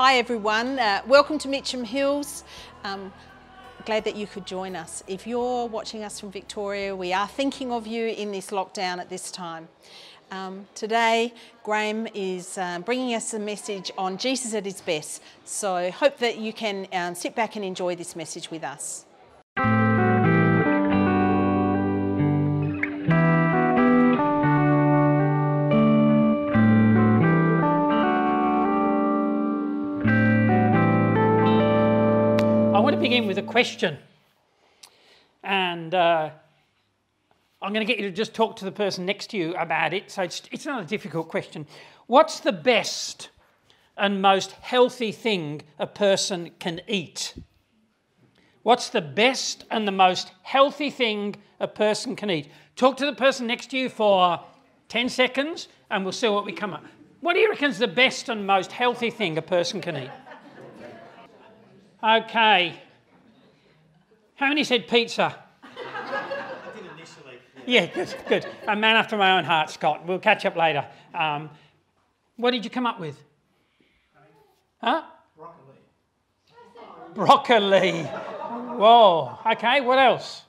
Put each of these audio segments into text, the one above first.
hi everyone. Uh, welcome to Mitcham Hills. Um, glad that you could join us. If you're watching us from Victoria, we are thinking of you in this lockdown at this time. Um, today, Graham is um, bringing us a message on Jesus at his best. So, hope that you can um, sit back and enjoy this message with us. Begin with a question. And uh, I'm going to get you to just talk to the person next to you about it. So it's, it's not a difficult question. What's the best and most healthy thing a person can eat? What's the best and the most healthy thing a person can eat? Talk to the person next to you for 10 seconds and we'll see what we come up. What do you reckon is the best and most healthy thing a person can eat? Okay, how many said pizza? I did initially. Yeah, good, good. A man after my own heart, Scott. We'll catch up later. Um, what did you come up with? Huh? Broccoli. Broccoli. Whoa. Okay, what else?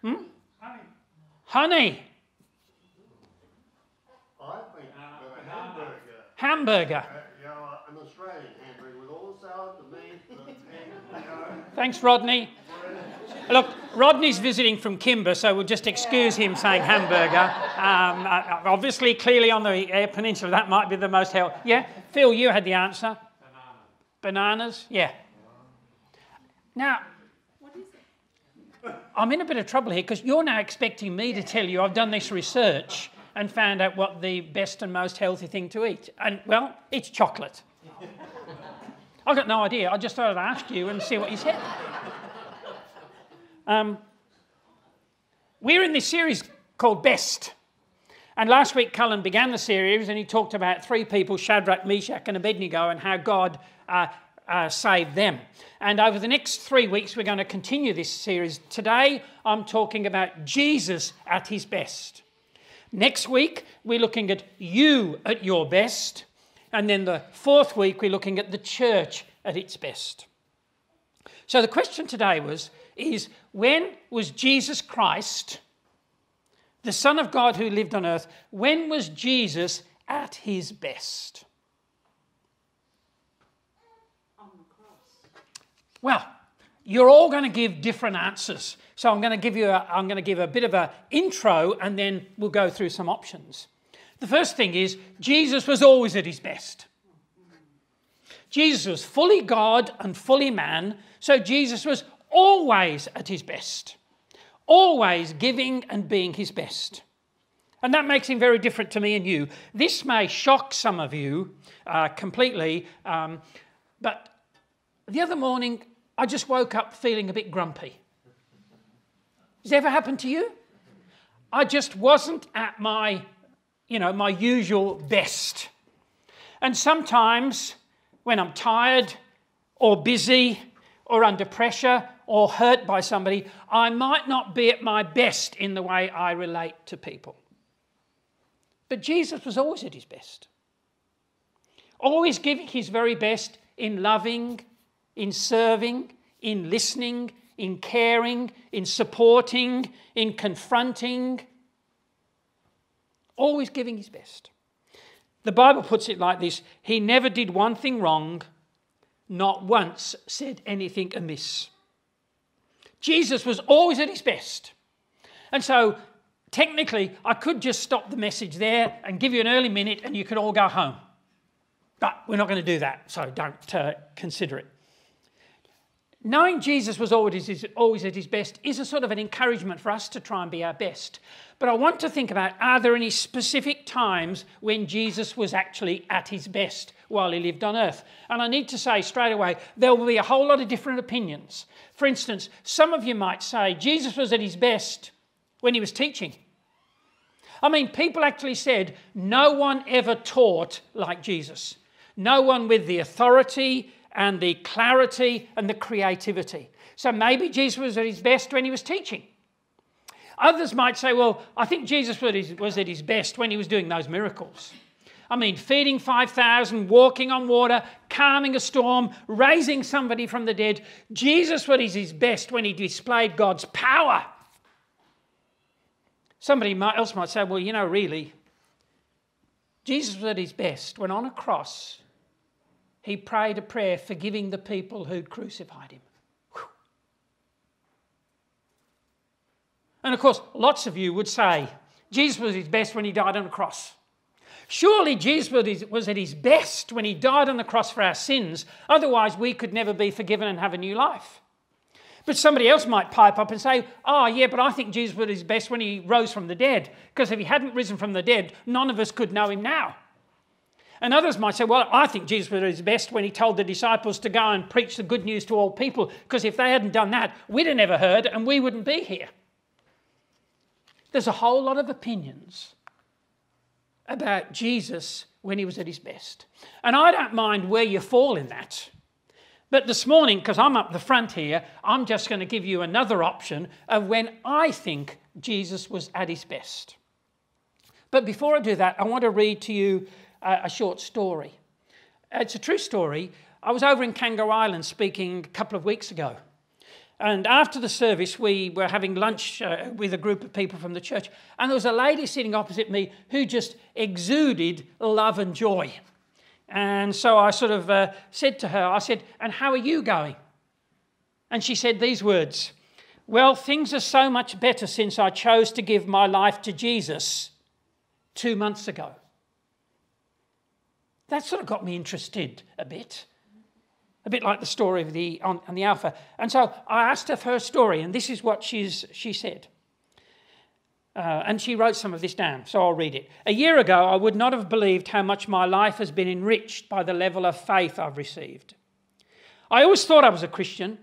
Hmm? Honey. Honey. I think uh, hamburger. Hamburger. Uh, you know, an Australian hamburger with all the salad, the meat, the egg, you know. Thanks, Rodney. Look, Rodney's visiting from Kimba, so we'll just excuse him saying hamburger. Um, uh, obviously, clearly on the Peninsula, that might be the most healthy. Yeah, Phil, you had the answer. Bananas, yeah. Now, I'm in a bit of trouble here because you're now expecting me to tell you I've done this research and found out what the best and most healthy thing to eat. And, well, it's chocolate. I've got no idea. I just thought I'd ask you and see what you said. Um, we're in this series called Best. And last week, Cullen began the series and he talked about three people Shadrach, Meshach, and Abednego and how God uh, uh, saved them. And over the next three weeks, we're going to continue this series. Today, I'm talking about Jesus at his best. Next week, we're looking at you at your best. And then the fourth week, we're looking at the church at its best. So the question today was is when was Jesus Christ, the Son of God who lived on earth, when was Jesus at his best? Well, you're all going to give different answers. So I'm going to give you a, I'm going to give a bit of an intro and then we'll go through some options. The first thing is Jesus was always at his best. Jesus was fully God and fully man, so Jesus was always at his best, always giving and being his best. And that makes him very different to me and you. This may shock some of you uh, completely, um, but the other morning I just woke up feeling a bit grumpy. Has it ever happened to you? I just wasn't at my, you know, my usual best. And sometimes when I'm tired or busy or under pressure or hurt by somebody, I might not be at my best in the way I relate to people. But Jesus was always at his best, always giving his very best in loving, in serving, in listening, in caring, in supporting, in confronting, always giving his best. The Bible puts it like this He never did one thing wrong, not once said anything amiss. Jesus was always at his best. And so, technically, I could just stop the message there and give you an early minute and you could all go home. But we're not going to do that, so don't uh, consider it. Knowing Jesus was always, always at his best is a sort of an encouragement for us to try and be our best. But I want to think about are there any specific times when Jesus was actually at his best while he lived on earth? And I need to say straight away, there will be a whole lot of different opinions. For instance, some of you might say Jesus was at his best when he was teaching. I mean, people actually said no one ever taught like Jesus. No one with the authority and the clarity and the creativity. So maybe Jesus was at his best when he was teaching. Others might say, well, I think Jesus was at his best when he was doing those miracles. I mean, feeding 5,000, walking on water, calming a storm, raising somebody from the dead. Jesus was his best when he displayed God's power. Somebody else might say, well, you know, really, Jesus was at his best when on a cross he prayed a prayer forgiving the people who'd crucified him. Whew. And of course, lots of you would say Jesus was his best when he died on the cross. Surely Jesus was at his best when he died on the cross for our sins, otherwise, we could never be forgiven and have a new life. But somebody else might pipe up and say, Oh, yeah, but I think Jesus was his best when he rose from the dead, because if he hadn't risen from the dead, none of us could know him now. And others might say, well, I think Jesus was at his best when he told the disciples to go and preach the good news to all people, because if they hadn't done that, we'd have never heard and we wouldn't be here. There's a whole lot of opinions about Jesus when he was at his best. And I don't mind where you fall in that. But this morning, because I'm up the front here, I'm just going to give you another option of when I think Jesus was at his best. But before I do that, I want to read to you a, a short story. It's a true story. I was over in Kangaroo Island speaking a couple of weeks ago. And after the service, we were having lunch uh, with a group of people from the church. And there was a lady sitting opposite me who just exuded love and joy. And so I sort of uh, said to her, I said, And how are you going? And she said these words Well, things are so much better since I chose to give my life to Jesus two months ago. That sort of got me interested a bit. A bit like the story of the, on, on the Alpha. And so I asked her for her story, and this is what she's, she said. Uh, and she wrote some of this down, so I'll read it. A year ago, I would not have believed how much my life has been enriched by the level of faith I've received. I always thought I was a Christian.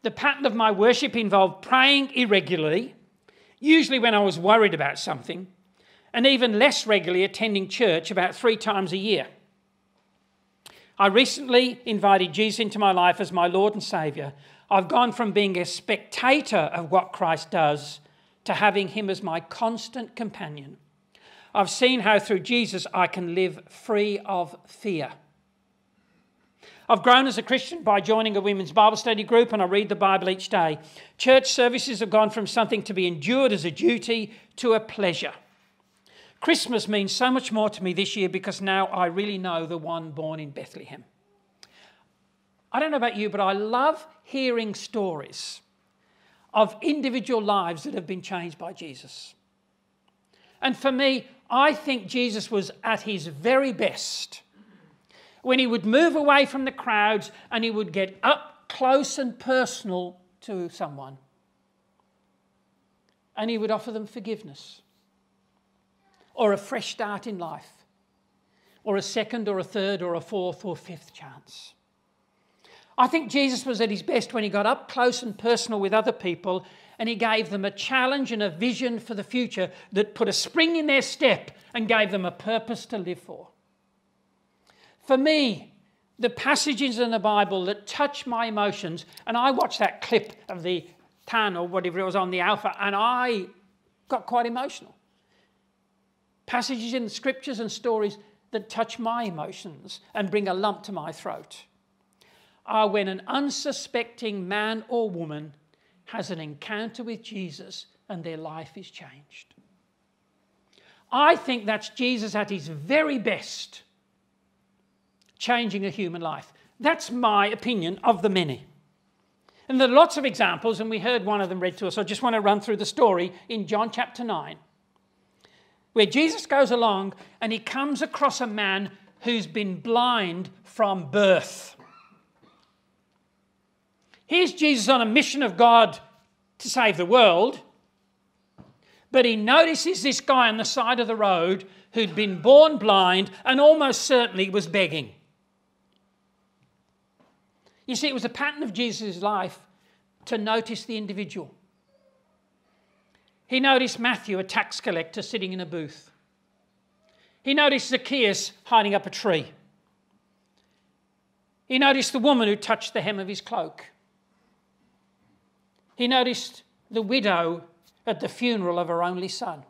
The pattern of my worship involved praying irregularly, usually when I was worried about something, and even less regularly attending church about three times a year. I recently invited Jesus into my life as my Lord and Saviour. I've gone from being a spectator of what Christ does to having Him as my constant companion. I've seen how through Jesus I can live free of fear. I've grown as a Christian by joining a women's Bible study group and I read the Bible each day. Church services have gone from something to be endured as a duty to a pleasure. Christmas means so much more to me this year because now I really know the one born in Bethlehem. I don't know about you, but I love hearing stories of individual lives that have been changed by Jesus. And for me, I think Jesus was at his very best when he would move away from the crowds and he would get up close and personal to someone. And he would offer them forgiveness or a fresh start in life, or a second, or a third, or a fourth, or fifth chance. I think Jesus was at his best when he got up close and personal with other people and he gave them a challenge and a vision for the future that put a spring in their step and gave them a purpose to live for. For me, the passages in the Bible that touch my emotions, and I watched that clip of the Tan or whatever it was on the Alpha, and I got quite emotional passages in the scriptures and stories that touch my emotions and bring a lump to my throat are when an unsuspecting man or woman has an encounter with Jesus and their life is changed. I think that's Jesus at his very best, changing a human life. That's my opinion of the many. And there are lots of examples, and we heard one of them read to us. I just want to run through the story in John chapter 9 where Jesus goes along and he comes across a man who's been blind from birth. Here's Jesus on a mission of God to save the world, but he notices this guy on the side of the road who'd been born blind and almost certainly was begging. You see, it was a pattern of Jesus' life to notice the individual. He noticed Matthew, a tax collector, sitting in a booth. He noticed Zacchaeus hiding up a tree. He noticed the woman who touched the hem of his cloak. He noticed the widow at the funeral of her only son.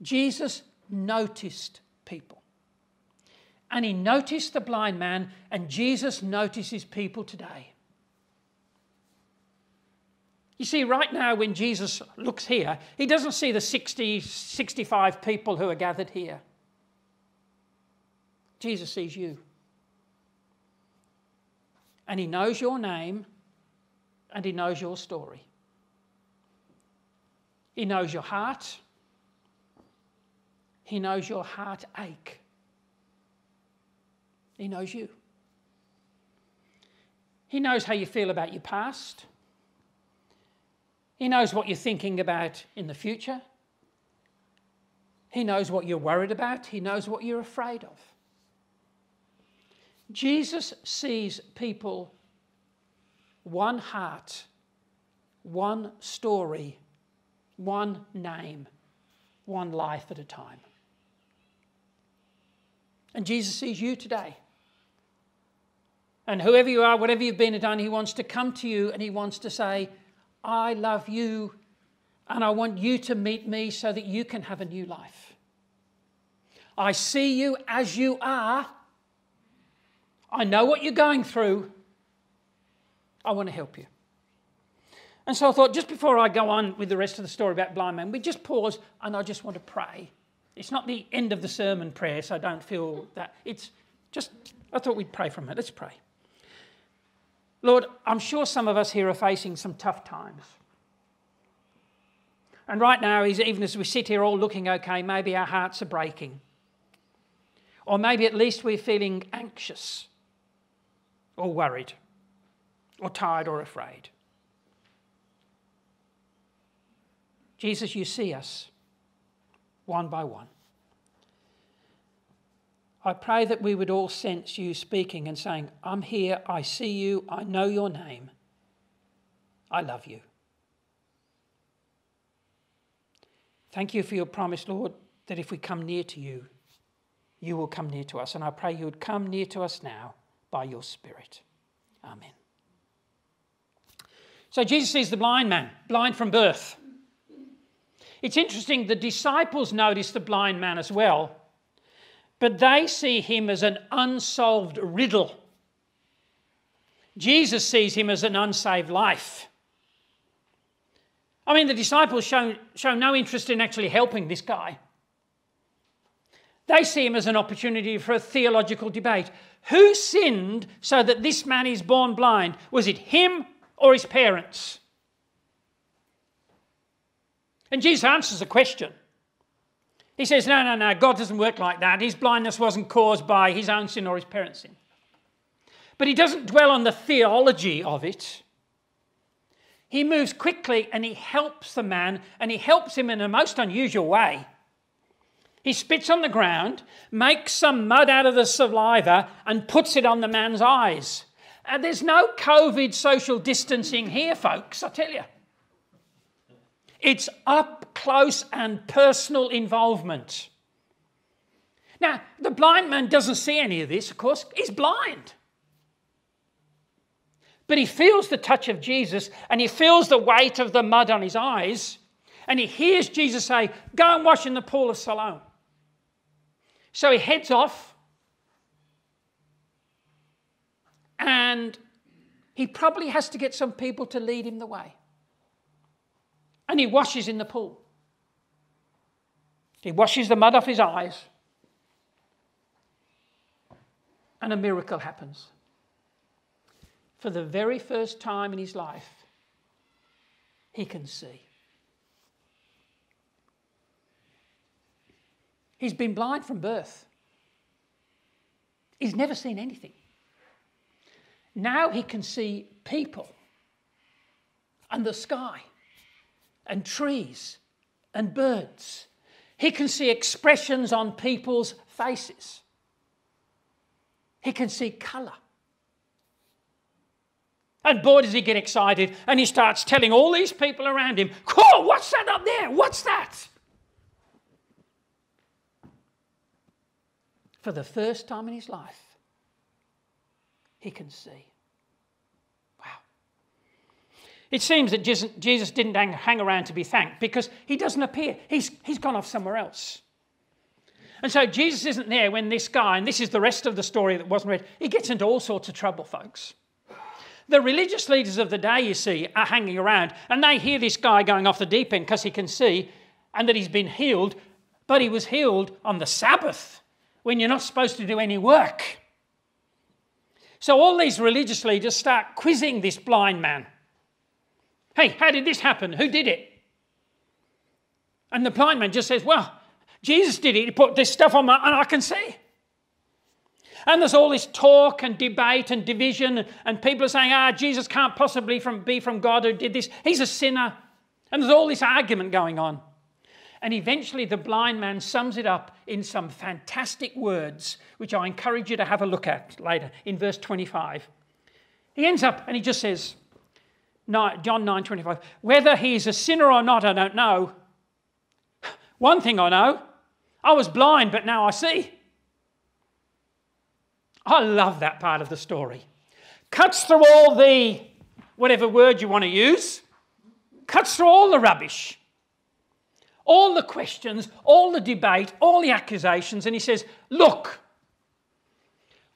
Jesus noticed people. And he noticed the blind man, and Jesus notices people today. You see, right now, when Jesus looks here, he doesn't see the 60, 65 people who are gathered here. Jesus sees you. And he knows your name, and he knows your story. He knows your heart. He knows your heartache. He knows you. He knows how you feel about your past. He knows what you're thinking about in the future. He knows what you're worried about. He knows what you're afraid of. Jesus sees people one heart, one story, one name, one life at a time. And Jesus sees you today. And whoever you are, whatever you've been and done, He wants to come to you and He wants to say, I love you and I want you to meet me so that you can have a new life. I see you as you are. I know what you're going through. I want to help you. And so I thought, just before I go on with the rest of the story about blind man, we just pause and I just want to pray. It's not the end of the sermon prayer, so I don't feel that. It's just, I thought we'd pray from it. Let's pray. Lord, I'm sure some of us here are facing some tough times. And right now, even as we sit here all looking okay, maybe our hearts are breaking. Or maybe at least we're feeling anxious or worried or tired or afraid. Jesus, you see us one by one. I pray that we would all sense you speaking and saying, I'm here, I see you, I know your name, I love you. Thank you for your promise, Lord, that if we come near to you, you will come near to us. And I pray you would come near to us now by your Spirit. Amen. So Jesus sees the blind man, blind from birth. It's interesting, the disciples notice the blind man as well but they see him as an unsolved riddle. Jesus sees him as an unsaved life. I mean, the disciples show, show no interest in actually helping this guy. They see him as an opportunity for a theological debate. Who sinned so that this man is born blind? Was it him or his parents? And Jesus answers the question. He says, no, no, no, God doesn't work like that. His blindness wasn't caused by his own sin or his parents' sin. But he doesn't dwell on the theology of it. He moves quickly and he helps the man, and he helps him in a most unusual way. He spits on the ground, makes some mud out of the saliva, and puts it on the man's eyes. And there's no COVID social distancing here, folks, I tell you. It's up close and personal involvement. Now, the blind man doesn't see any of this, of course, he's blind. But he feels the touch of Jesus and he feels the weight of the mud on his eyes. And he hears Jesus say, Go and wash in the pool of Siloam. So he heads off and he probably has to get some people to lead him the way and he washes in the pool. He washes the mud off his eyes, and a miracle happens. For the very first time in his life, he can see. He's been blind from birth. He's never seen anything. Now he can see people and the sky and trees and birds. He can see expressions on people's faces. He can see colour. And boy, does he get excited and he starts telling all these people around him, Cool, what's that up there? What's that? For the first time in his life, he can see. It seems that Jesus didn't hang around to be thanked because he doesn't appear. He's, he's gone off somewhere else. And so Jesus isn't there when this guy, and this is the rest of the story that wasn't read, he gets into all sorts of trouble, folks. The religious leaders of the day, you see, are hanging around and they hear this guy going off the deep end because he can see and that he's been healed, but he was healed on the Sabbath when you're not supposed to do any work. So all these religious leaders start quizzing this blind man. Hey, how did this happen? Who did it? And the blind man just says, Well, Jesus did it. He put this stuff on my, and I can see. And there's all this talk and debate and division, and people are saying, ah, Jesus can't possibly from, be from God who did this. He's a sinner. And there's all this argument going on. And eventually, the blind man sums it up in some fantastic words, which I encourage you to have a look at later in verse 25. He ends up and he just says, John 9 25, whether he is a sinner or not, I don't know. One thing I know I was blind, but now I see. I love that part of the story. Cuts through all the, whatever word you want to use, cuts through all the rubbish, all the questions, all the debate, all the accusations, and he says, Look,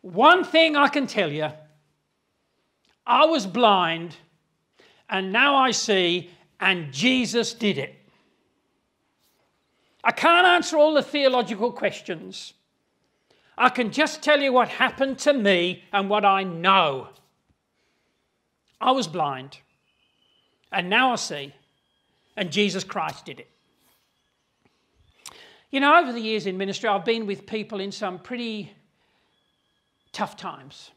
one thing I can tell you I was blind, and now I see, and Jesus did it. I can't answer all the theological questions. I can just tell you what happened to me and what I know. I was blind, and now I see, and Jesus Christ did it. You know, over the years in ministry, I've been with people in some pretty tough times.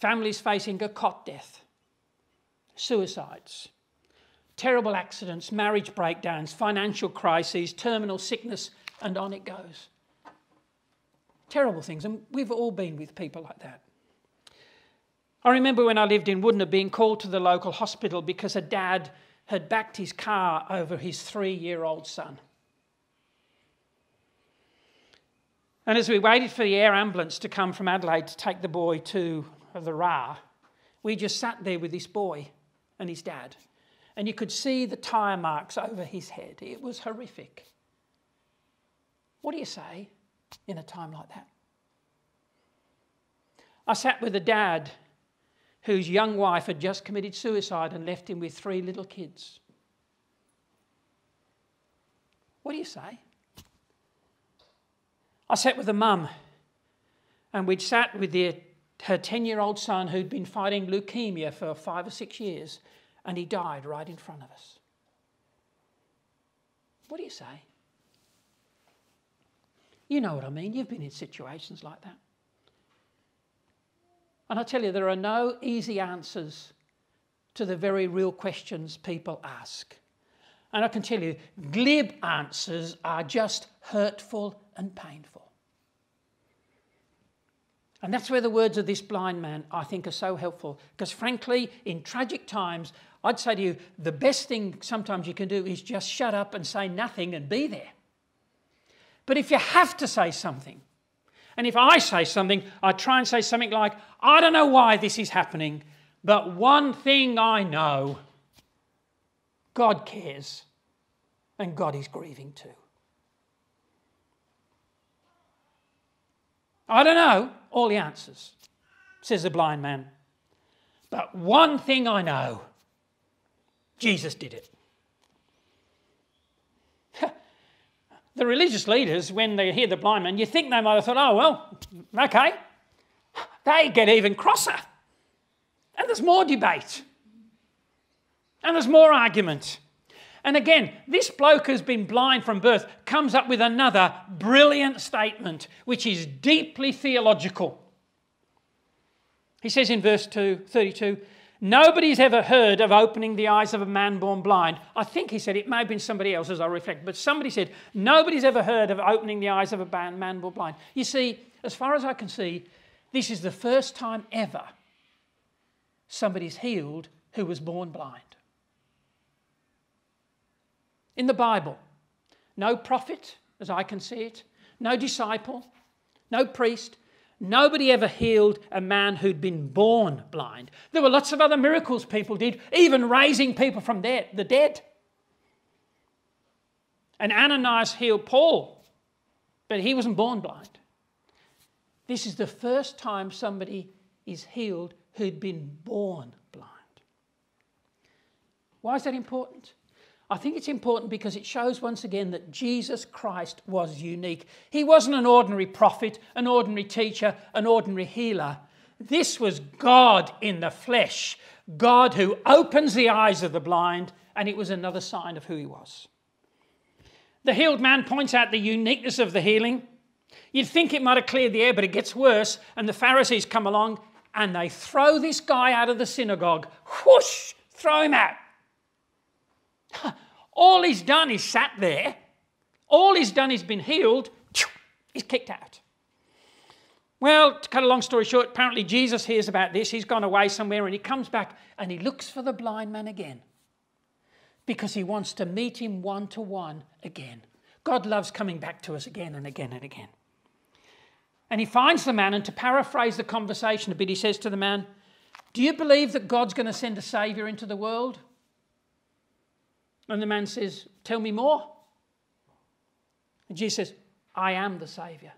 Families facing a cot death, suicides, terrible accidents, marriage breakdowns, financial crises, terminal sickness, and on it goes. Terrible things, and we've all been with people like that. I remember when I lived in Woodnor being called to the local hospital because a dad had backed his car over his three year old son. And as we waited for the air ambulance to come from Adelaide to take the boy to the RA, we just sat there with this boy and his dad. And you could see the tyre marks over his head. It was horrific. What do you say in a time like that? I sat with a dad whose young wife had just committed suicide and left him with three little kids. What do you say? I sat with a mum, and we'd sat with the, her 10 year old son who'd been fighting leukemia for five or six years, and he died right in front of us. What do you say? You know what I mean. You've been in situations like that. And I tell you, there are no easy answers to the very real questions people ask. And I can tell you, glib answers are just hurtful and painful. And that's where the words of this blind man, I think, are so helpful. Because frankly, in tragic times, I'd say to you, the best thing sometimes you can do is just shut up and say nothing and be there. But if you have to say something, and if I say something, I try and say something like, I don't know why this is happening, but one thing I know God cares, and God is grieving too. I don't know all the answers, says the blind man. But one thing I know Jesus did it. the religious leaders, when they hear the blind man, you think they might have thought, oh, well, okay. They get even crosser. And there's more debate. And there's more argument. And again, this bloke who's been blind from birth comes up with another brilliant statement, which is deeply theological. He says in verse 2, 32, Nobody's ever heard of opening the eyes of a man born blind. I think he said it may have been somebody else as I reflect, but somebody said, Nobody's ever heard of opening the eyes of a man born blind. You see, as far as I can see, this is the first time ever somebody's healed who was born blind in the Bible. No prophet, as I can see it, no disciple, no priest. Nobody ever healed a man who'd been born blind. There were lots of other miracles people did, even raising people from the dead. And Ananias healed Paul but he wasn't born blind. This is the first time somebody is healed who'd been born blind. Why is that important? I think it's important because it shows once again that Jesus Christ was unique. He wasn't an ordinary prophet, an ordinary teacher, an ordinary healer. This was God in the flesh, God who opens the eyes of the blind, and it was another sign of who he was. The healed man points out the uniqueness of the healing. You'd think it might have cleared the air, but it gets worse, and the Pharisees come along and they throw this guy out of the synagogue. Whoosh! Throw him out. All he's done is sat there. All he's done is been healed. He's kicked out. Well, to cut a long story short, apparently Jesus hears about this. He's gone away somewhere and he comes back and he looks for the blind man again because he wants to meet him one to one again. God loves coming back to us again and again and again. And he finds the man, and to paraphrase the conversation a bit, he says to the man, Do you believe that God's going to send a Saviour into the world? And the man says, Tell me more. And Jesus says, I am the Saviour.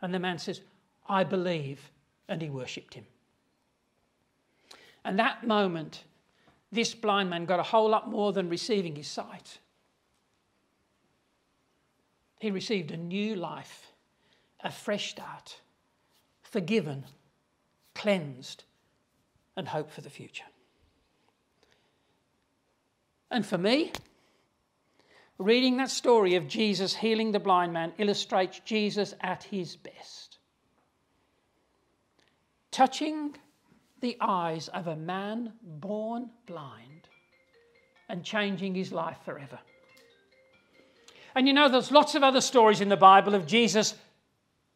And the man says, I believe. And he worshipped him. And that moment, this blind man got a whole lot more than receiving his sight. He received a new life, a fresh start, forgiven, cleansed, and hope for the future. And for me, reading that story of Jesus healing the blind man illustrates Jesus at his best. Touching the eyes of a man born blind and changing his life forever. And you know, there's lots of other stories in the Bible of Jesus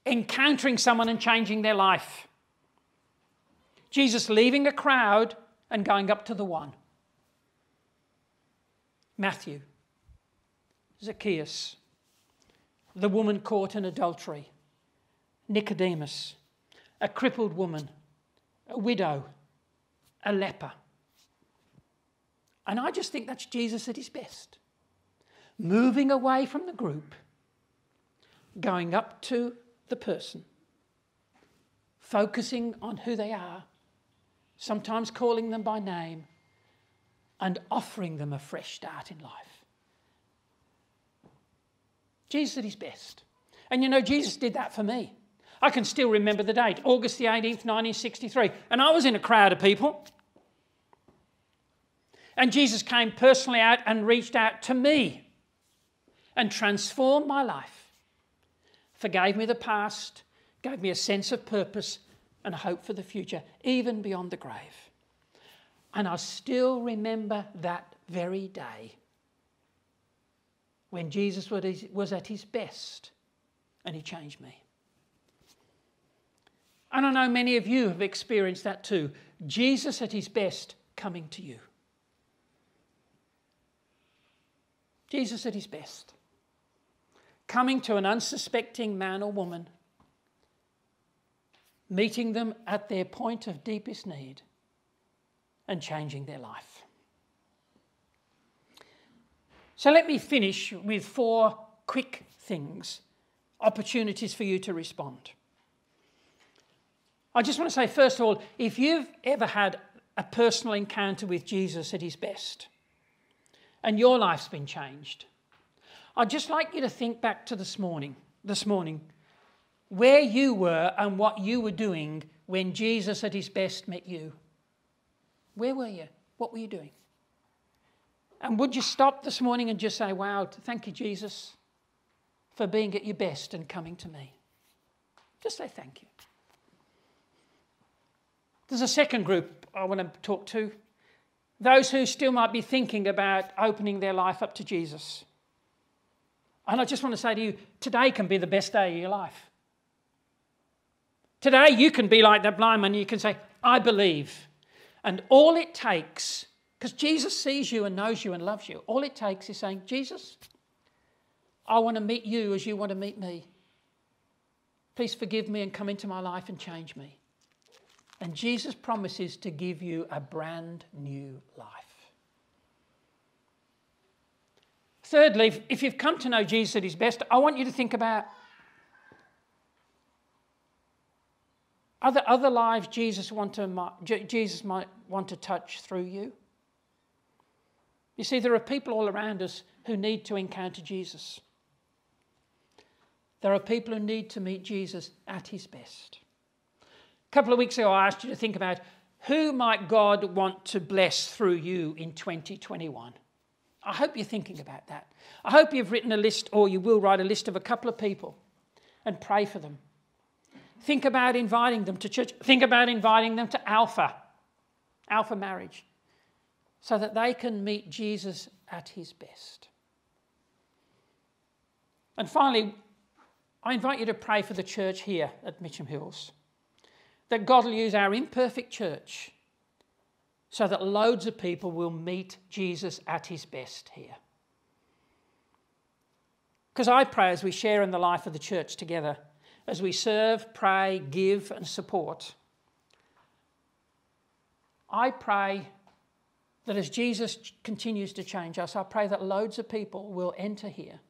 encountering someone and changing their life. Jesus leaving a crowd and going up to the one. Matthew, Zacchaeus, the woman caught in adultery, Nicodemus, a crippled woman, a widow, a leper. And I just think that's Jesus at his best. Moving away from the group, going up to the person, focusing on who they are, sometimes calling them by name, and offering them a fresh start in life. Jesus at his best. And you know, Jesus did that for me. I can still remember the date, August the 18th, 1963. And I was in a crowd of people. And Jesus came personally out and reached out to me and transformed my life, forgave me the past, gave me a sense of purpose and hope for the future, even beyond the grave. And I still remember that very day when Jesus was at his best and he changed me. And I know many of you have experienced that too. Jesus at his best coming to you. Jesus at his best. Coming to an unsuspecting man or woman, meeting them at their point of deepest need and changing their life. So let me finish with four quick things, opportunities for you to respond. I just want to say, first of all, if you've ever had a personal encounter with Jesus at his best and your life's been changed, I'd just like you to think back to this morning, this morning, where you were and what you were doing when Jesus at his best met you. Where were you? What were you doing? And would you stop this morning and just say, Wow, thank you, Jesus, for being at your best and coming to me? Just say thank you. There's a second group I want to talk to those who still might be thinking about opening their life up to Jesus. And I just want to say to you today can be the best day of your life. Today, you can be like that blind man, you can say, I believe. And all it takes, because Jesus sees you and knows you and loves you, all it takes is saying, Jesus, I want to meet you as you want to meet me. Please forgive me and come into my life and change me. And Jesus promises to give you a brand new life. Thirdly, if- you've come to know Jesus at his best, I want you to think about other, other lives Jesus, want to, Jesus might want to touch through you. You see, there are people all around us who need to encounter Jesus. There are people who need to meet Jesus at his best. A couple of weeks ago, I asked you to think about who might God want to bless through you in 2021. I hope you're thinking about that. I hope you've written a list, or you will write a list of a couple of people and pray for them. Think about inviting them to church. Think about inviting them to Alpha, Alpha Marriage, so that they can meet Jesus at his best. And finally, I invite you to pray for the church here at Mitcham Hills. That God will use our imperfect church so that loads of people will meet Jesus at his best here. Because I pray as we share in the life of the church together, as we serve, pray, give, and support, I pray that as Jesus continues to change us, I pray that loads of people will enter here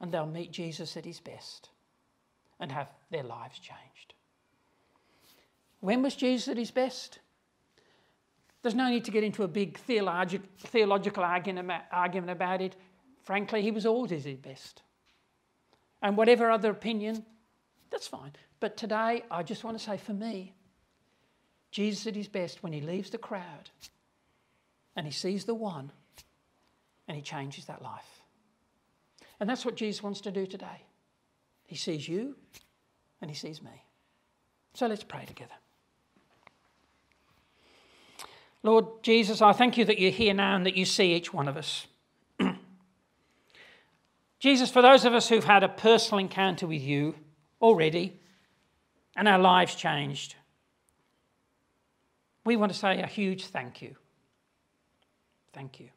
and they'll meet Jesus at his best and have their lives changed. When was Jesus at his best? There's no need to get into a big theologic, theological argument argument about it. Frankly, he was always at his best. And whatever other opinion, that's fine. But today, I just want to say for me, Jesus at his best when he leaves the crowd and he sees the one and he changes that life. And that's what Jesus wants to do today. He sees you and he sees me. So let's pray together. Lord Jesus, I thank you that you're here now and that you see each one of us. Jesus, for those of us who've had a personal encounter with you already and our lives changed, we want to say a huge thank you. Thank you.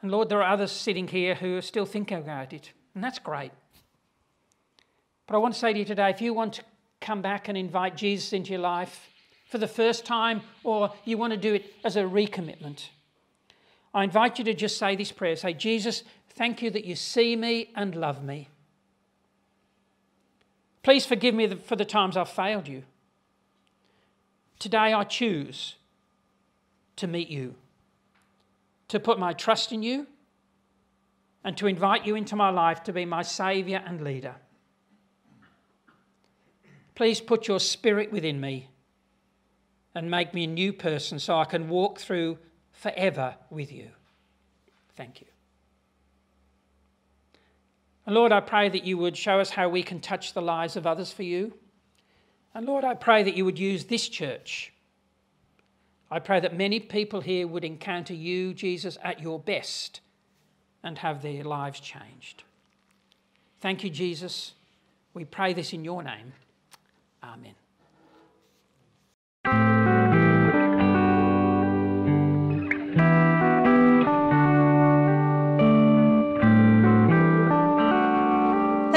And Lord, there are others sitting here who are still thinking about it, and that's great. But I want to say to you today if you want to come back and invite Jesus into your life for the first time, or you want to do it as a recommitment, I invite you to just say this prayer say, Jesus, thank you that you see me and love me. Please forgive me for the times I've failed you. Today I choose to meet you, to put my trust in you, and to invite you into my life to be my Saviour and leader. Please put your spirit within me and make me a new person so I can walk through forever with you. Thank you. And Lord, I pray that you would show us how we can touch the lives of others for you. And Lord, I pray that you would use this church. I pray that many people here would encounter you, Jesus, at your best and have their lives changed. Thank you, Jesus. We pray this in your name. Amen.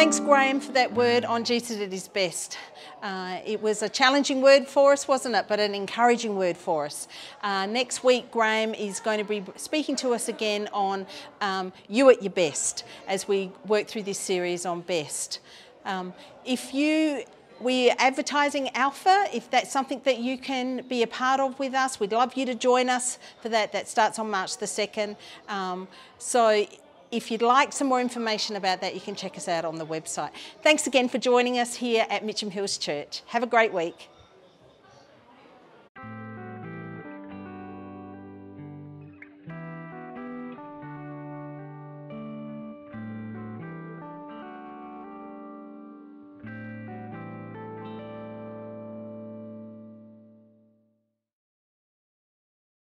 Thanks, Graham, for that word on Jesus at his best. Uh, it was a challenging word for us, wasn't it? But an encouraging word for us. Uh, next week, Graham is going to be speaking to us again on um, you at your best as we work through this series on best. Um, if you we're advertising Alpha. If that's something that you can be a part of with us, we'd love you to join us for that. That starts on March the 2nd. Um, so if you'd like some more information about that, you can check us out on the website. Thanks again for joining us here at Mitcham Hills Church. Have a great week.